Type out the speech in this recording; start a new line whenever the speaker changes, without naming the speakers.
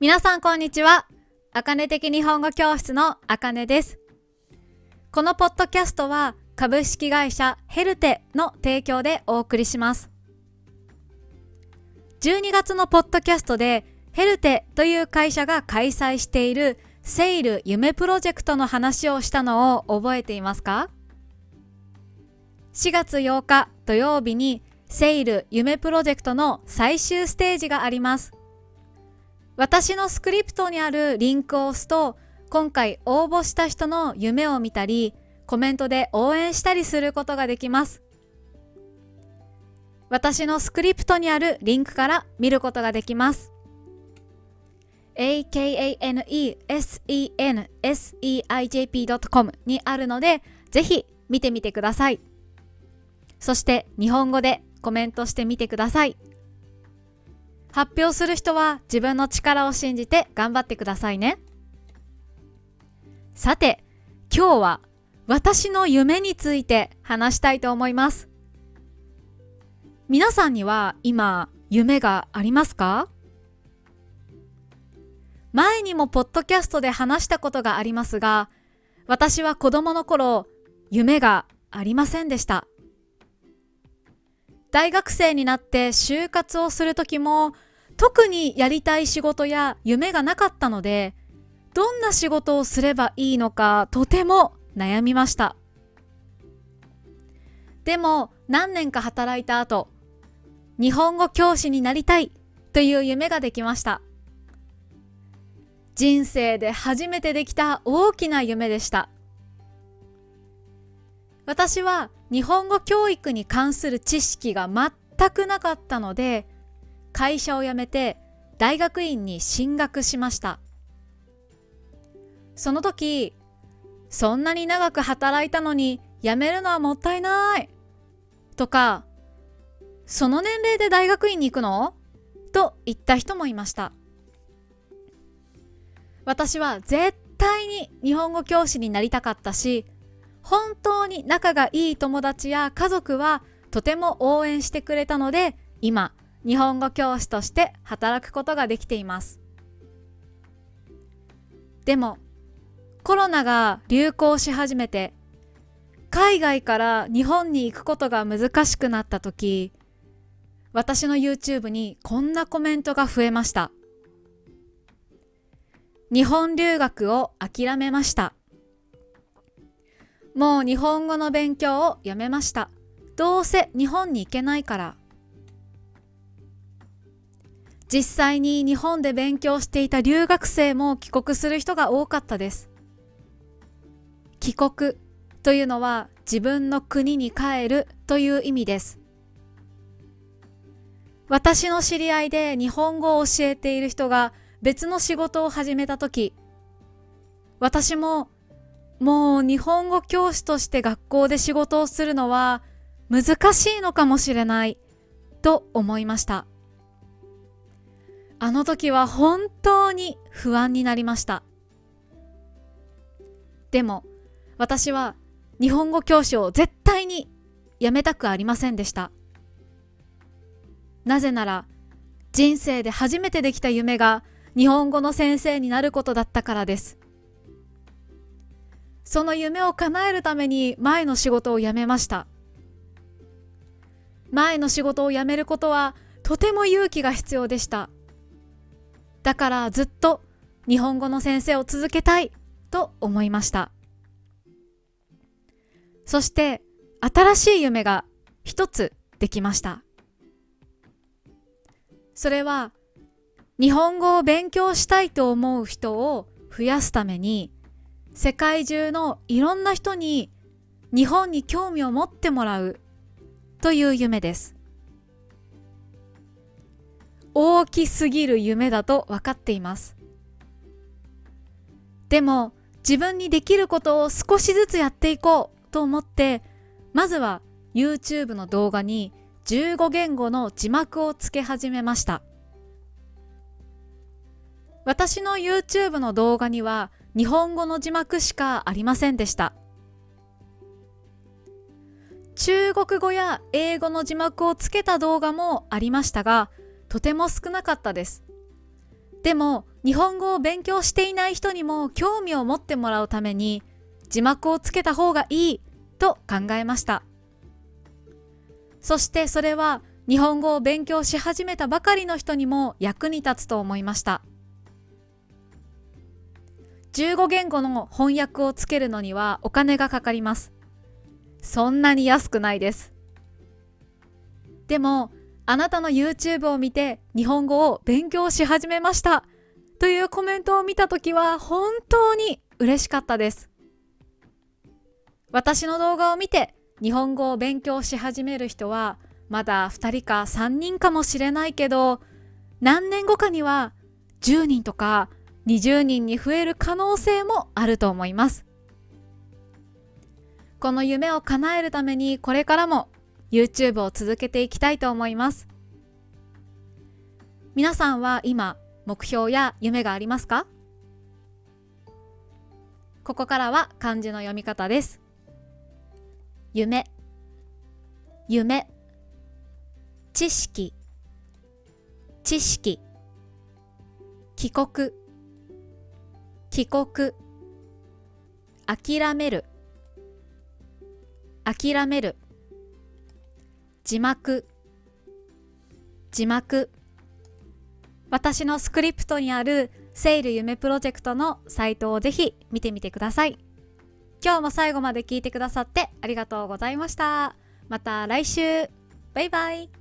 皆さんこんにちは。あかね的日本語教室のあかねです。このポッドキャストは株式会社ヘルテの提供でお送りします。12月のポッドキャストでヘルテという会社が開催しているセイル夢プロジェクトの話をしたのを覚えていますか ?4 月8日土曜日にセイル夢プロジェクトの最終ステージがあります。私のスクリプトにあるリンクを押すと、今回応募した人の夢を見たり、コメントで応援したりすることができます。私のスクリプトにあるリンクから見ることができます。akanesenseijp.com にあるので、ぜひ見てみてください。そして日本語でコメントしてみてください。発表する人は自分の力を信じて頑張ってくださいね。さて、今日は私の夢について話したいと思います。皆さんには今夢がありますか？前にもポッドキャストで話したことがありますが、私は子供の頃夢がありませんでした。大学生になって就活をする時も特にやりたい仕事や夢がなかったのでどんな仕事をすればいいのかとても悩みました。でも何年か働いた後日本語教師になりたいという夢ができました。人生で初めてできた大きな夢でした。私は日本語教育に関する知識が全くなかったので会社を辞めて大学院に進学しました。その時そんなに長く働いたのに辞めるのはもったいない。とかその年齢で大学院に行くの？と言った人もいました。私は絶対に日本語教師になりたかったし本当に仲がいい友達や家族はとても応援してくれたので今日本語教師として働くことができています。でもコロナが流行し始めて海外から日本に行くことが難しくなった時私の YouTube にこんなコメントが増えました。日本留学を諦めました。もう日本語の勉強をやめました。どうせ日本に行けないから。実際に日本で勉強していた留学生も帰国する人が多かったです。帰国というのは自分の国に帰るという意味です。私の知り合いで日本語を教えている人が別の仕事を始めた時、私ももう日本語教師として学校で仕事をするのは難しいのかもしれないと思いました。あの時は本当に不安になりました。でも私は日本語教師を絶対にやめたくありませんでした。なぜなら人生で初めてできた夢が日本語の先生になることだったからです。その夢を叶えるために前の仕事を辞めました。前の仕事を辞めることはとても勇気が必要でした。だからずっと日本語の先生を続けたいと思いました。そして新しい夢が一つできました。それは日本語を勉強したいと思う人を増やすために世界中のいろんな人に日本に興味を持ってもらうという夢です。大きすぎる夢だと分かっています。でも自分にできることを少しずつやっていこうと思ってまずは YouTube の動画に15言語の字幕をつけ始めました。私の YouTube の動画には日本語の字幕しかありませんでした。中国語や英語の字幕をつけた動画もありましたが、とても少なかったです。でも日本語を勉強していない人にも興味を持ってもらうために字幕をつけた方がいいと考えましたそしてそれは日本語を勉強し始めたばかりの人にも役に立つと思いました15言語の翻訳をつけるのにはお金がかかります。そんなに安くないです。でもあなたの YouTube を見て日本語を勉強し始めました。というコメントを見たときは本当に嬉しかったです。私の動画を見て日本語を勉強し始める人はまだ2人か3人かもしれないけど何年後かには10人とか20人に増える可能性もあると思います。この夢を叶えるためにこれからも YouTube を続けていきたいと思います。皆さんは今、目標や夢がありますか？ここからは漢字の読み方です。夢、夢、知識、知識、帰国、帰国、諦める、諦める。字幕字幕私のスクリプトにあるセール夢プロジェクトのサイトをぜひ見てみてください。今日も最後まで聞いてくださってありがとうございました。また来週バイバイ